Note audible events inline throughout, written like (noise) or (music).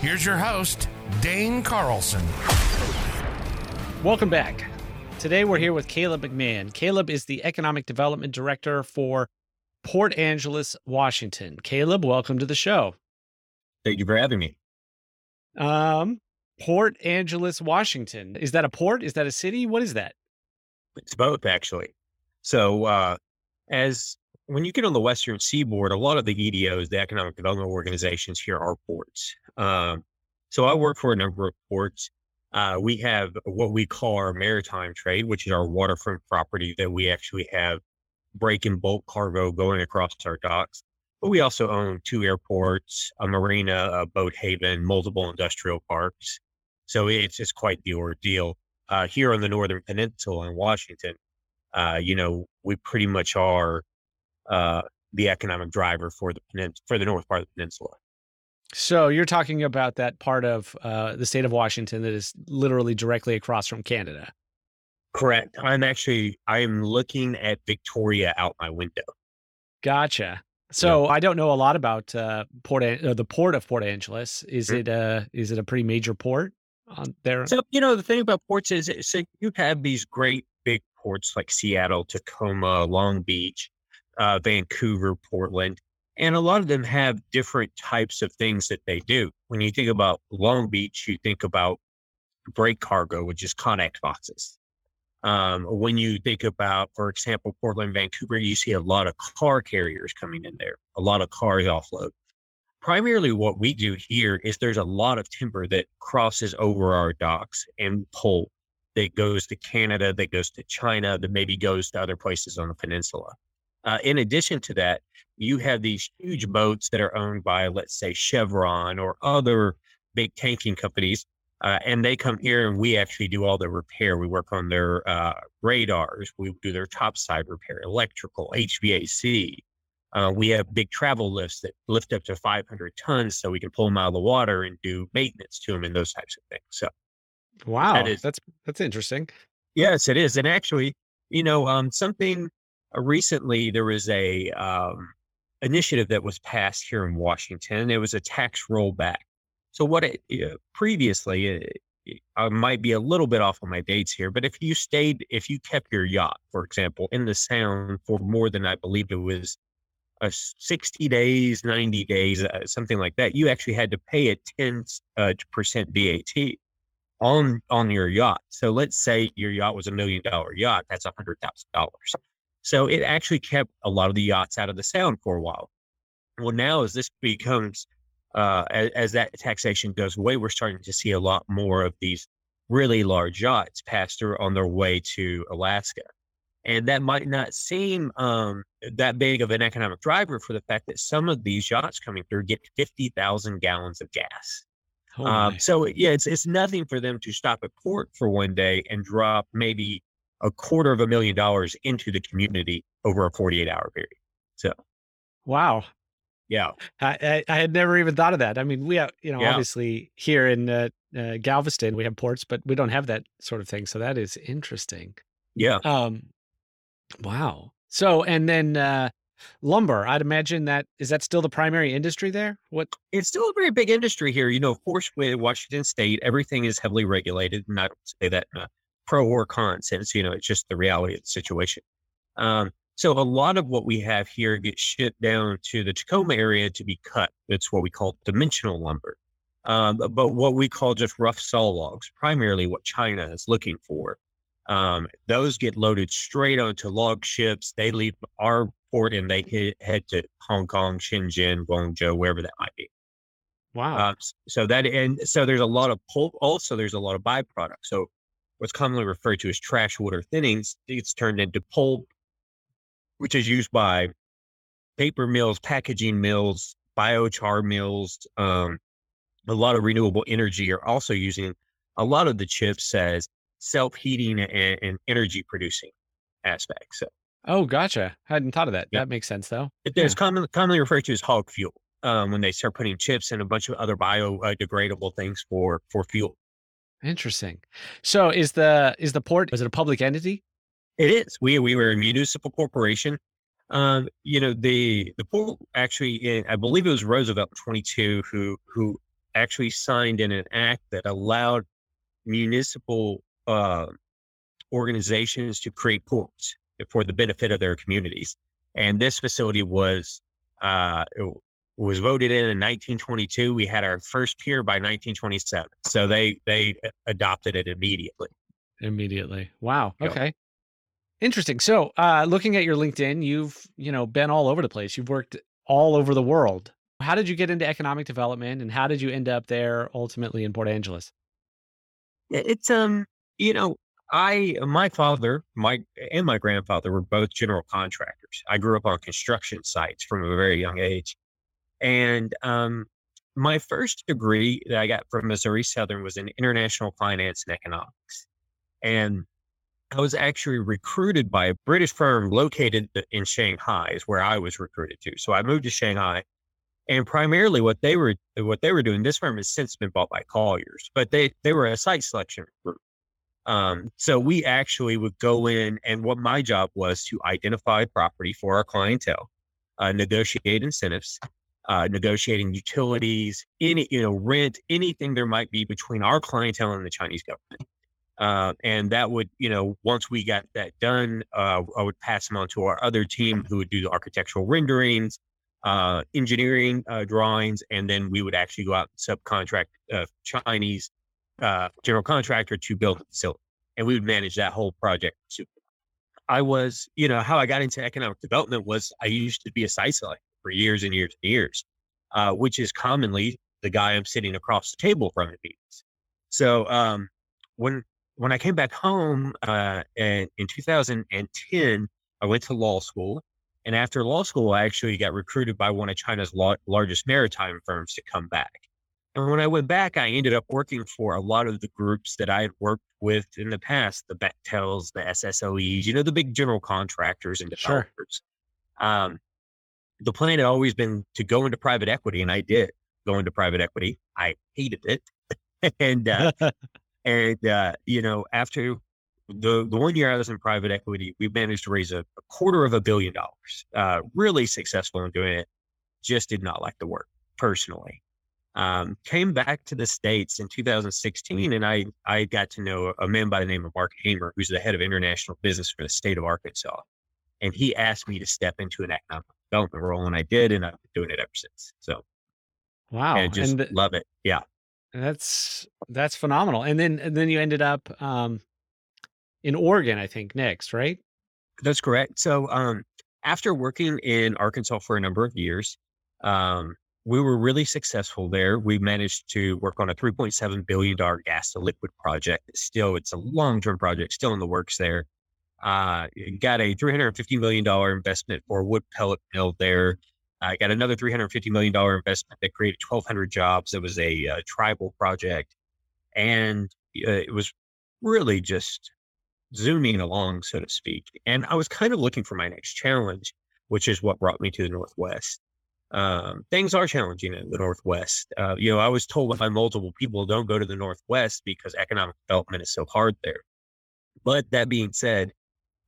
Here's your host, Dane Carlson. Welcome back. Today we're here with Caleb McMahon. Caleb is the Economic Development Director for Port Angeles, Washington. Caleb, welcome to the show. Thank you for having me. Um, Port Angeles, Washington. Is that a port? Is that a city? What is that? It's both, actually. So, uh, as when you get on the Western Seaboard, a lot of the EDOs, the economic development organizations here, are ports. Um, so, I work for a number of ports. Uh, we have what we call our maritime trade, which is our waterfront property that we actually have break and bulk cargo going across our docks. But we also own two airports, a marina, a boat haven, multiple industrial parks. So it's it's quite the ordeal. Uh, here on the Northern Peninsula in Washington, uh, you know, we pretty much are uh, the economic driver for the penins- for the north part of the peninsula. So you're talking about that part of uh, the state of Washington that is literally directly across from Canada. Correct. I'm actually I'm looking at Victoria out my window. Gotcha. So I don't know a lot about uh, Port An- uh, the port of Port Angeles. Is Mhm. it a is it a pretty major port on there? So you know the thing about ports is so you have these great big ports like Seattle, Tacoma, Long Beach, uh, Vancouver, Portland, and a lot of them have different types of things that they do. When you think about Long Beach, you think about break cargo, which is Connex boxes. Um, when you think about, for example, Portland, Vancouver, you see a lot of car carriers coming in there, a lot of cars offload. Primarily, what we do here is there's a lot of timber that crosses over our docks and pull that goes to Canada, that goes to China, that maybe goes to other places on the peninsula. Uh, in addition to that, you have these huge boats that are owned by, let's say, Chevron or other big tanking companies uh, and they come here and we actually do all the repair. We work on their uh, radars. We do their topside repair, electrical, HVAC. Uh, we have big travel lifts that lift up to 500 tons so we can pull them out of the water and do maintenance to them and those types of things. So, wow, is- that's that's interesting. yes, it is. And actually, you know, um, something recently there was a um, initiative that was passed here in Washington. It was a tax rollback. So what it uh, previously, uh, I might be a little bit off on my dates here, but if you stayed, if you kept your yacht, for example, in the Sound for more than I believe it was a 60 days, 90 days, uh, something like that, you actually had to pay a 10 uh, percent VAT on on your yacht. So let's say your yacht was a million dollar yacht, that's a hundred thousand dollars. So it actually kept a lot of the yachts out of the sound for a while. Well, now as this becomes uh, as, as that taxation goes away, we're starting to see a lot more of these really large yachts pass through on their way to Alaska. And that might not seem um, that big of an economic driver for the fact that some of these yachts coming through get 50,000 gallons of gas. Oh. Um, so yeah, it's it's nothing for them to stop at port for one day and drop maybe a quarter of a million dollars into the community over a 48 hour period. So wow. yeah, I, I, had never even thought of that. I mean, we have, you know, Yeah. obviously here in uh, uh, Galveston, we have ports, but we don't have that sort of thing. So that is interesting. yeah. Um, wow. So, and then uh, lumber, I'd imagine that is that still the primary industry there? What? It's still a very big industry here. You know, of course, with Washington State, everything is heavily regulated, and I don't say that in a pro or con sense. You know, it's just the reality of the situation. Um, so a lot of what we have here gets shipped down to the Tacoma area to be cut. It's what we call dimensional lumber. Um, but what we call just rough saw logs, primarily what China is looking for. Um, those get loaded straight onto log ships. They leave our port and they hit, head to Hong Kong, Shenzhen, Guangzhou, wherever that might be. Wow. Uh, so that and so there's a lot of pulp. Also, there's a lot of byproducts. So what's commonly referred to as trash water or thinnings gets turned into pulp, which is used by paper mills, packaging mills, biochar mills, um, a lot of renewable energy are also using a lot of the chips as self heating and, and, energy producing aspects. So, oh, gotcha. Hadn't thought of that. That makes sense, though. It's yeah. commonly, commonly referred to as hog fuel um, when they start putting chips and a bunch of other biodegradable things for for fuel. Interesting. So, is the is the port is it a public entity? It is. We we were a municipal corporation. Um, you know, the the port actually, in, I believe it was Roosevelt 22 who who actually signed in an act that allowed municipal uh, organizations to create ports for the benefit of their communities. And this facility was uh, was voted in in 1922. We had our first pier by 1927, so they they adopted it immediately. Immediately. Wow. Okay. Interesting. So, uh, looking at your LinkedIn, you've you know been all over the place. You've worked all over the world. How did you get into economic development, and how did you end up there ultimately in Port Angeles? It's um, you know, I my father, my and my grandfather were both general contractors. I grew up on construction sites from a very young age, and um, my first degree that I got from Missouri Southern was in international finance and economics, and I was actually recruited by a British firm located in Shanghai, is where I was recruited to. So I moved to Shanghai, and primarily what they were what they were doing. This firm has since been bought by Colliers, but they they were a site selection group. Um, so we actually would go in, and what my job was to identify property for our clientele, uh, negotiate incentives, uh, negotiating utilities, any you know rent, anything there might be between our clientele and the Chinese government. Uh, and that would, you know, once we got that done, uh, I would pass them on to our other team who would do the architectural renderings, uh, engineering uh, drawings, and then we would actually go out and subcontract a Chinese uh, general contractor to build the facility, and we would manage that whole project. I was, you know, how I got into economic development was I used to be a site selector for years and years and years, uh, which is commonly the guy I'm sitting across the table from at meetings. So um, when when I came back home uh, in, in 2010, I went to law school. And after law school, I actually got recruited by one of China's largest maritime firms to come back. And when I went back, I ended up working for a lot of the groups that I had worked with in the past, the Bechtels, the SSOEs, you know, the big general contractors and developers. Sure. Um, the plan had always been to go into private equity, and I did go into private equity. I hated it. (laughs) and uh, (laughs) And uh, you know, after the the one year I was in private equity, we managed to raise a, a quarter of a billion dollars. Uh, really successful in doing it. Just did not like the work personally. Um, came back to the states in 2016, and I I got to know a man by the name of Mark Hamer, who's the head of international business for the state of Arkansas, and he asked me to step into an economic development role, and I did, and I've been doing it ever since. So, wow, and just the, love it. Yeah, that's that's phenomenal. And then and then you ended up um, in Oregon, I think, next, right? That's correct. So um, after working in Arkansas for a number of years, um, we were really successful there. We managed to work on a $3.7 billion gas to liquid project. Still, it's a long term project, still in the works there. Uh, got a $350 million investment for a wood pellet mill there. I got another $350 million investment that created 1,200 jobs. It was a uh, tribal project. And uh, it was really just zooming along, so to speak. And I was kind of looking for my next challenge, which is what brought me to the Northwest. Um, things are challenging in the Northwest. Uh, you know, I was told by multiple people, don't go to the Northwest because economic development is so hard there. But that being said,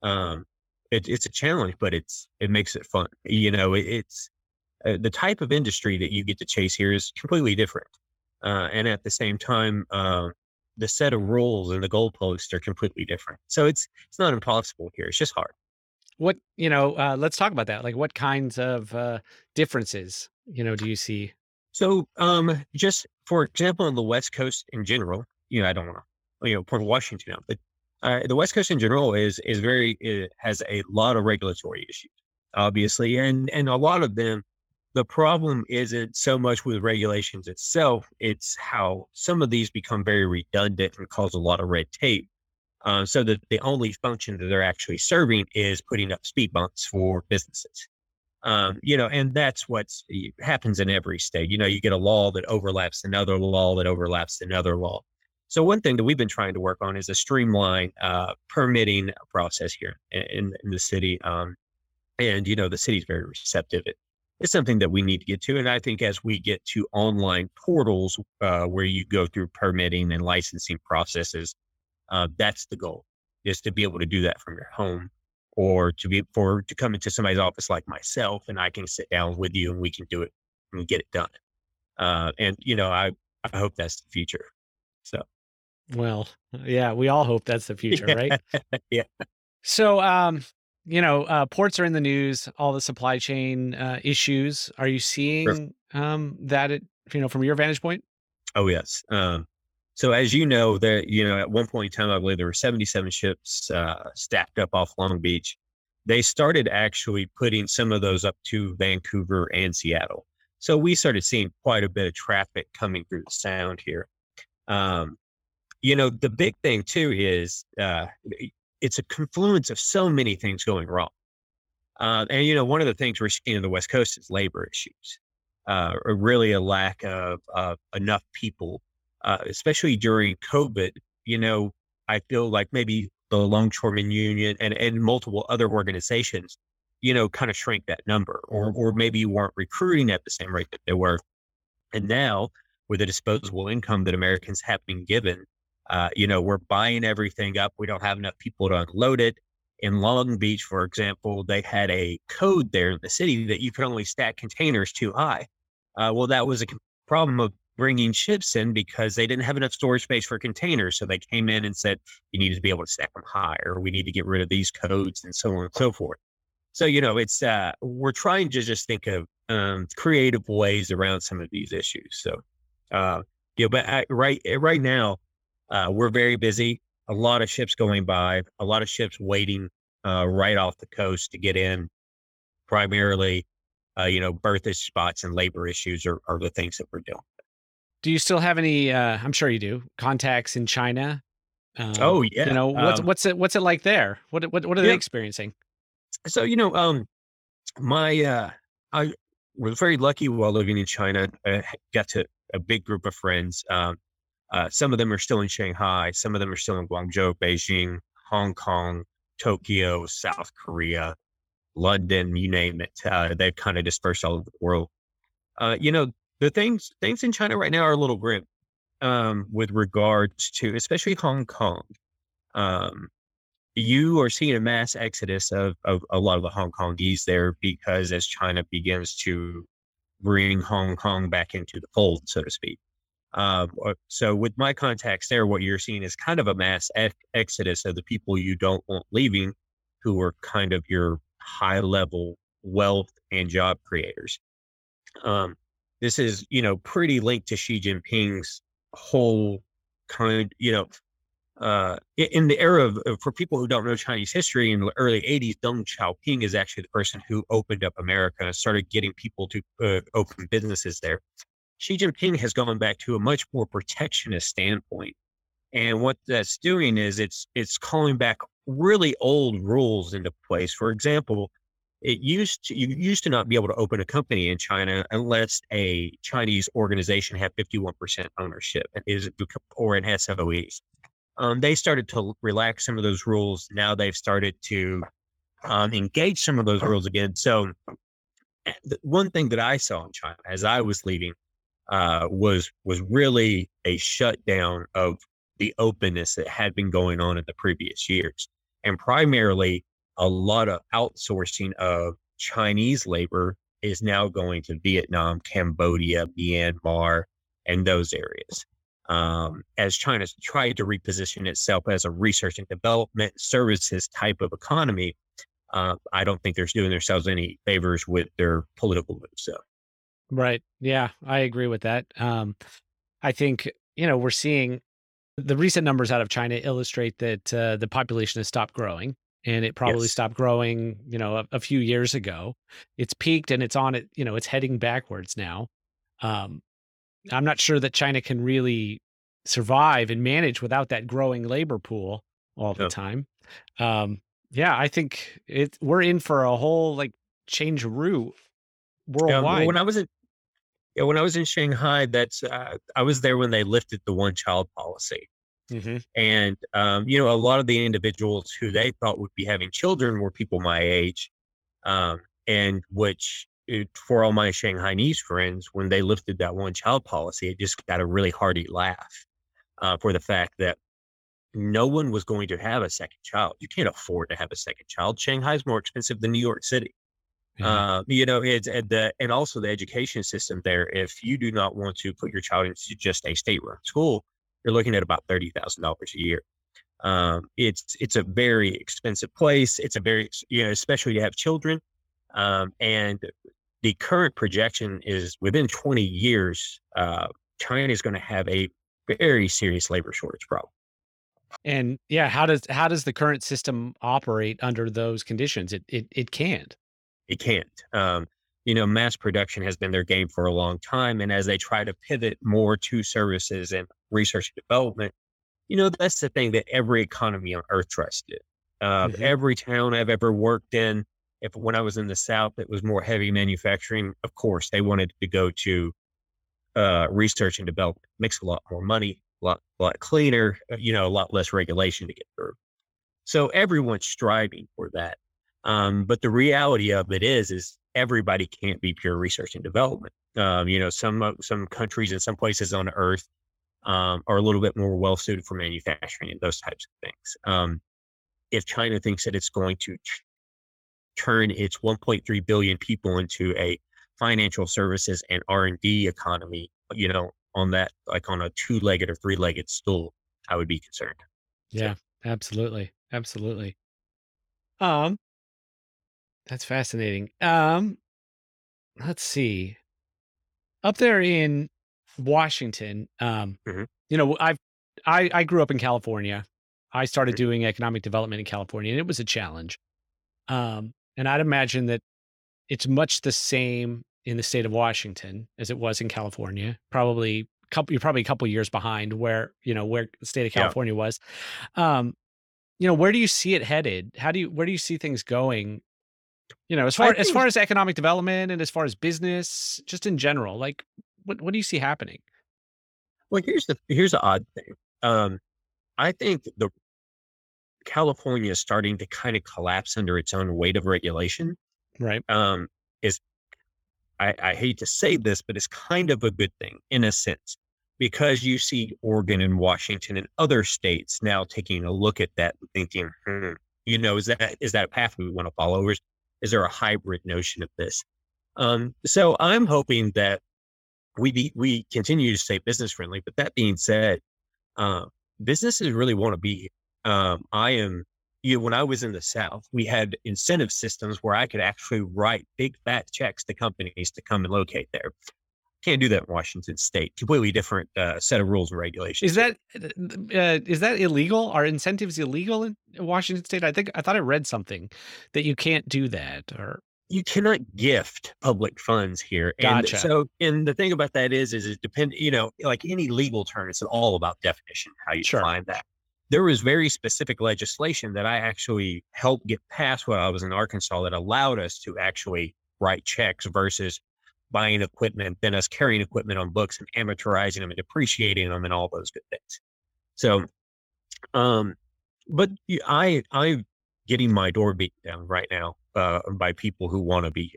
um, it, it's a challenge, but it's it makes it fun. You know, it, it's uh, the type of industry that you get to chase here is completely different. Uh, and at the same time, uh, the set of rules and the goalposts are completely different. So it's it's not impossible here. It's just hard. What you know? Uh, let's talk about that. Like, what kinds of uh, differences you know do you see? So, um, just for example, on the West Coast in general, you know, I don't want to you know point Washington out, but uh, the West Coast in general is is very it has a lot of regulatory issues, obviously, and and a lot of them the problem isn't so much with regulations itself, it's how some of these become very redundant and cause a lot of red tape. Uh, so that the only function that they're actually serving is putting up speed bumps for businesses. Um, you know, and that's what happens in every state. You know, you get a law that overlaps another law that overlaps another law. So one thing that we've been trying to work on is a streamline uh, permitting process here in, in the city. Um, and you know, the city's very receptive. It, it's something that we need to get to. And I think as we get to online portals uh, where you go through permitting and licensing processes, uh, that's the goal is to be able to do that from your home or to be for to come into somebody's office like myself and I can sit down with you and we can do it and get it done. Uh, and you know, I I hope that's the future. So, well, yeah, we all hope that's the (laughs) future, yeah. right? yeah. So, um, you know, uh, ports are in the news, all the supply chain uh, issues. Are you seeing um, that, it, you know, from your vantage point? Oh, yes. Um, so as you know, that you know, at one point in time, I believe there were 77 ships uh, stacked up off Long Beach. They started actually putting some of those up to Vancouver and Seattle. So we started seeing quite a bit of traffic coming through the sound here. Um, you know, the big thing too is uh, it's a confluence of so many things going wrong. Uh, and you know, one of the things we're seeing on the West Coast is labor issues, uh, or really a lack of, of enough people uh, especially during COVID, you know, I feel like maybe the Longshoremen Union and, and multiple other organizations, you know, kind of shrank that number, or or maybe you weren't recruiting at the same rate that they were. And now, with the disposable income that Americans have been given, uh, you know, we're buying everything up. We don't have enough people to unload it. In Long Beach, for example, they had a code there in the city that you could only stack containers too high. Uh, well, that was a problem of bringing ships in because they didn't have enough storage space for containers. So they came in and said, you need to be able to stack them higher. We need to get rid of these codes and so on and so forth. So, you know, it's, uh, we're trying to just think of um, creative ways around some of these issues. So, uh, you know, but I, right, eh, right now, uh, we're very busy. A lot of ships going by, a lot of ships waiting uh, right off the coast to get in. Primarily, uh, you know, berthage spots and labor issues are, are the things that we're doing. Do you still have any? Uh, I'm sure you do. Contacts in China. Um, oh yeah. You know what's um, what's it what's it like there? What what what are yeah. they experiencing? So you know, um, my uh, I was very lucky while living in China. I got to a big group of friends. Um, uh, some of them are still in Shanghai. Some of them are still in Guangzhou, Beijing, Hong Kong, Tokyo, South Korea, London. You name it. Uh, they've kind of dispersed all over the world. Uh, you know, the things things in China right now are a little grim um, with regards to especially Hong Kong. Um, you are seeing a mass exodus of, of a lot of the Hong Kongese there because as China begins to bring Hong Kong back into the fold, so to speak. Um, so with my contacts there, what you're seeing is kind of a mass ex- exodus of the people you don't want leaving, who are kind of your high level wealth and job creators. Um, this is you know pretty linked to Xi Jinping's whole kind you know uh, in the era of, for people who don't know Chinese history in the early 80s, Deng Xiaoping is actually the person who opened up America and started getting people to uh, open businesses there. Xi Jinping has gone back to a much more protectionist standpoint. And what that's doing is it's it's calling back really old rules into place. For example, it used to, you used to not be able to open a company in China unless a Chinese organization had 51% ownership is or it has SOEs. Um, they started to relax some of those rules. Now they've started to um, engage some of those rules again. So one thing that I saw in China as I was leaving uh, was was really a shutdown of the openness that had been going on in the previous years, and primarily a lot of outsourcing of Chinese labor is now going to Vietnam, Cambodia, Myanmar, and those areas. Um, as China's tried to reposition itself as a research and development services type of economy, uh, I don't think they're doing themselves any favors with their political moves. So. Right. Yeah, I agree with that. Um, I think you know we're seeing the recent numbers out of China illustrate that uh, the population has stopped growing and it probably yes. stopped growing, you know, a, a, few years ago. It's peaked and it's on it, you know, it's heading backwards now. Um, I'm not sure that China can really survive and manage without that growing labor pool all the time. Um, yeah, I think it we're in for a whole like change route Yeah, worldwide. when I was in yeah, when I was in Shanghai, that's uh, I was there when they lifted the one child policy. Mhm. And, um, you know, a lot of the individuals who they thought would be having children were people my age. Um, and which, it, for all my Shanghainese friends, when they lifted that one child policy, it just got a really hearty laugh uh, for the fact that no one was going to have a second child. You can't afford to have a second child. Shanghai's more expensive than New York City. Yeah. Uh, you know, it's and the and also the education system there. If you do not want to put your child into just a state-run school, you're looking at about thirty thousand dollars a year. Um, it's it's a very expensive place. It's a very you know, especially to have children. Um, and the current projection is within 20 years, uh, China is going to have a very serious labor shortage problem. And yeah, how does how does the current system operate under those conditions? It it it can't. It can't. Um, you know, mass production has been their game for a long time. And as they try to pivot more to services and research and development, you know, that's the thing that every economy on earth tries to do. Uh, Mhm. Every town I've ever worked in, if when I was in the South, it was more heavy manufacturing. Of course, they wanted to go to uh, research and development. Makes a lot more money, a lot, lot cleaner, uh, you know, a lot less regulation to get through. So everyone's striving for that. Um, but the reality of it is, is everybody can't be pure research and development. Um, you know, some uh, some countries and some places on Earth um, are a little bit more well suited for manufacturing and those types of things. Um, if China thinks that it's going to ch- turn its 1.3 billion people into a financial services and R&D economy, you know, on that like on a two-legged or three-legged stool, I would be concerned. Yeah, absolutely. Absolutely. Um, that's fascinating. Um, let's see. Up there in Washington, um, Mhm. you know, I've I I grew up in California. I started Mhm. doing economic development in California, and it was a challenge. Um, and I'd imagine that it's much the same in the state of Washington as it was in California. Probably couple you're probably a couple years behind where, you know, where the state of Yeah. California was. Um, you know, where do you see it headed? How do you where do you see things going? You know, as far as far as economic development and as far as business, just in general, like what what do you see happening? Well, here's the here's the odd thing. Um, I think the California is starting to kind of collapse under its own weight of regulation. Right. Um, is I, I hate to say this, but it's kind of a good thing in a sense because you see Oregon and Washington and other states now taking a look at that and thinking, hmm, you know, is that is that a path we want to follow? Or is, there a hybrid notion of this? Um, so I'm hoping that we be, we continue to stay business friendly. But that being said, uh, businesses really want to be. Um, I am. You know, when I was in the South, we had incentive systems where I could actually write big fat checks to companies to come and locate there. Can't do that in Washington State. Completely different uh, set of rules and regulations. Is that uh, is that illegal? Are incentives illegal in Washington state? I think I thought I read something that you can't do that or you cannot gift public funds here. And Gotcha. so, and the thing about that is, is it depend, you know, like any legal term, it's all about definition, how you Sure. define that. There was very specific legislation that I actually helped get passed while I was in Arkansas that allowed us to actually write checks versus buying equipment, then us carrying equipment on books and amortizing them and depreciating them and all those good things. So, um, but I I'm getting my door beaten down right now uh, by people who want to be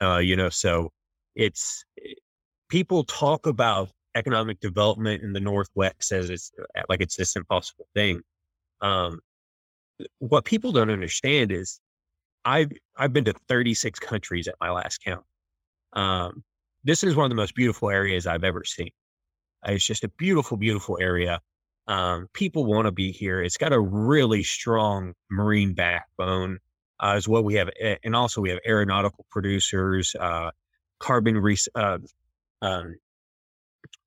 here. Uh, you know, so it's people talk about economic development in the Northwest as it's uh, like it's this impossible thing. Um, what people don't understand is I've I've been to 36 countries at my last count. Um, this is one of the most beautiful areas I've ever seen. It's just a beautiful, beautiful area. Um, people want to be here. It's got a really strong marine backbone uh, as well. We have, and also we have aeronautical producers, uh, carbon, re- uh, um,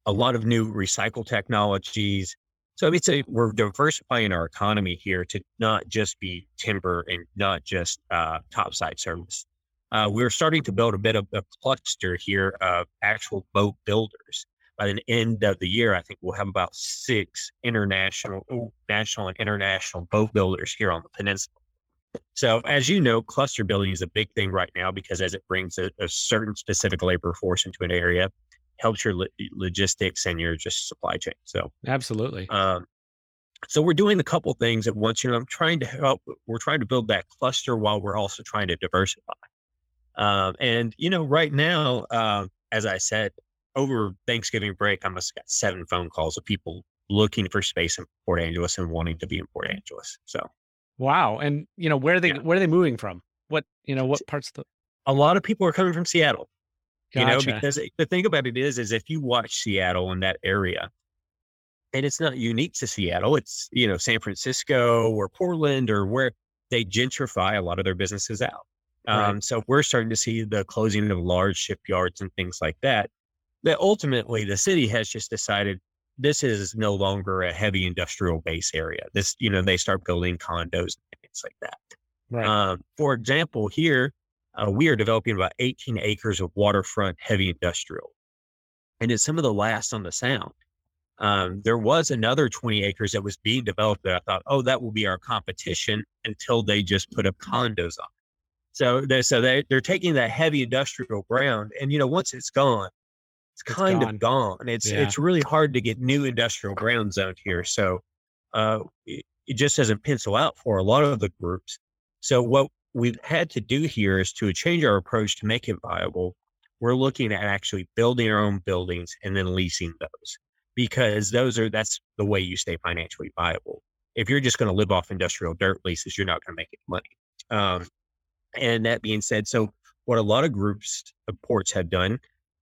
a lot of new recycle technologies. So it's a, we're diversifying our economy here to not just be timber and not just uh, topside service. Uh, we're starting to build a bit of a cluster here of actual boat builders. By the end of the year, I think we'll have about six international, national and international boat builders here on the peninsula. So, as you know, cluster building is a big thing right now because as it brings a, a certain specific labor force into an area, helps your lo- logistics and your just supply chain. So, absolutely. Um, so we're doing a couple things at once. You know, I'm trying to help. We're trying to build that cluster while we're also trying to diversify. Um, and you know, right now, uh, as I said, over Thanksgiving break, I must have got seven phone calls of people looking for space in Port Angeles and wanting to be in Port Angeles. So, wow. And you know, where are they? Yeah. Where are they moving from? What you know? What parts of the? A lot of people are coming from Seattle. Gotcha. You know, because the thing about it is, is if you watch Seattle in that area, and it's not unique to Seattle. It's you know San Francisco or Portland or where they gentrify a lot of their businesses out. Right. Um, so we're starting to see the closing of large shipyards and things like that. That ultimately the city has just decided this is no longer a heavy industrial base area. This, you know, they start building condos and things like that. Right. Um, for example, here uh, we are developing about 18 acres of waterfront heavy industrial, and it's some of the last on the sound. Um, there was another 20 acres that was being developed that I thought, oh, that will be our competition until they just put up condos on. So they so they they're taking that heavy industrial ground, and you know once it's gone, it's, it's kind gone. of gone. It's yeah. it's really hard to get new industrial ground zoned here. So uh, it, it just doesn't pencil out for a lot of the groups. So what we've had to do here is to change our approach to make it viable. We're looking at actually building our own buildings and then leasing those because those are that's the way you stay financially viable. If you're just going to live off industrial dirt leases, you're not going to make any money. Um, and that being said, so what a lot of groups of ports have done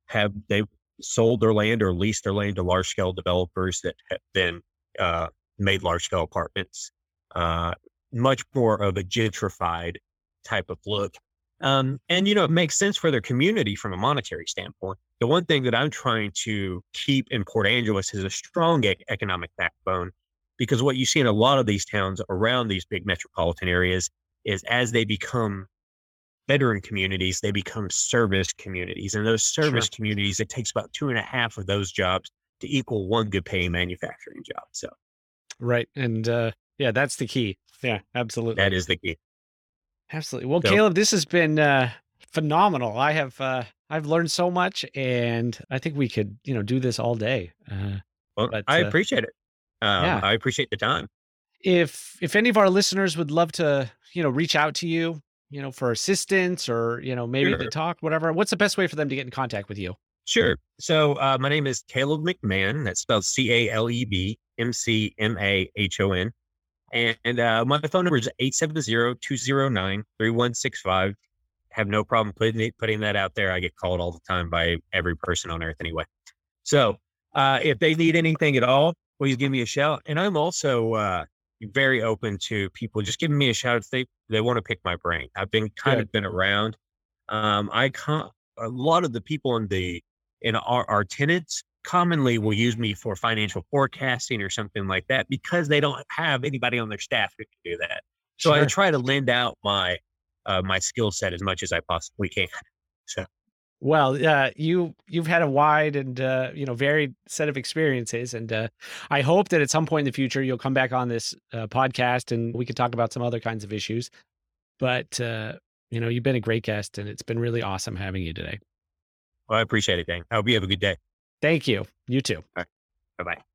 have they sold their land or leased their land to large scale developers that have then uh, made large scale apartments, uh, much more of a gentrified type of look. Um, and you know, it makes sense for their community from a monetary standpoint the one thing that I'm trying to keep in Port Angeles is a strong economic backbone because what you see in a lot of these towns around these big metropolitan areas is as they become veteran communities, they become service communities. And those service sure. communities, it takes about two and a half of those jobs to equal one good paying manufacturing job. So, right. And uh, yeah, that's the key. Yeah, absolutely. That is the key. Absolutely. Well, so, Caleb, this has been uh, phenomenal. I have uh, I've learned so much, and I think we could you know do this all day. Uh, well, but, I uh, appreciate it. Um, yeah. I appreciate the time. If if any of our listeners would love to you know reach out to you, you know for assistance or you know maybe sure. to talk, whatever, what's the best way for them to get in contact with you? Sure. So uh, my name is Caleb McMahon. That's spelled C A L E B M C M A H O N. And uh, my phone number is 870 209 3165 have no problem putting it, putting that out there. I get called all the time by every person on earth anyway. So uh, if they need anything at all, please give me a shout. And I'm also uh, very open to people just giving me a shout if they they want to pick my brain. I've been kind Good. of been around. Um, I can't. A lot of the people in the in our, our tenants commonly will use me for financial forecasting or something like that because they don't have anybody on their staff who can do that. So sure. I try to lend out my uh, my skill set as much as I possibly can. So. Well, uh, you you've had a wide and uh, you know varied set of experiences, and uh, I hope that at some point in the future you'll come back on this uh, podcast and we can talk about some other kinds of issues. But uh, you know, you've been a great guest, and it's been really awesome having you today. Well, I appreciate it, Dan. I hope you have a good day. Thank you. You too. Right. Bye bye.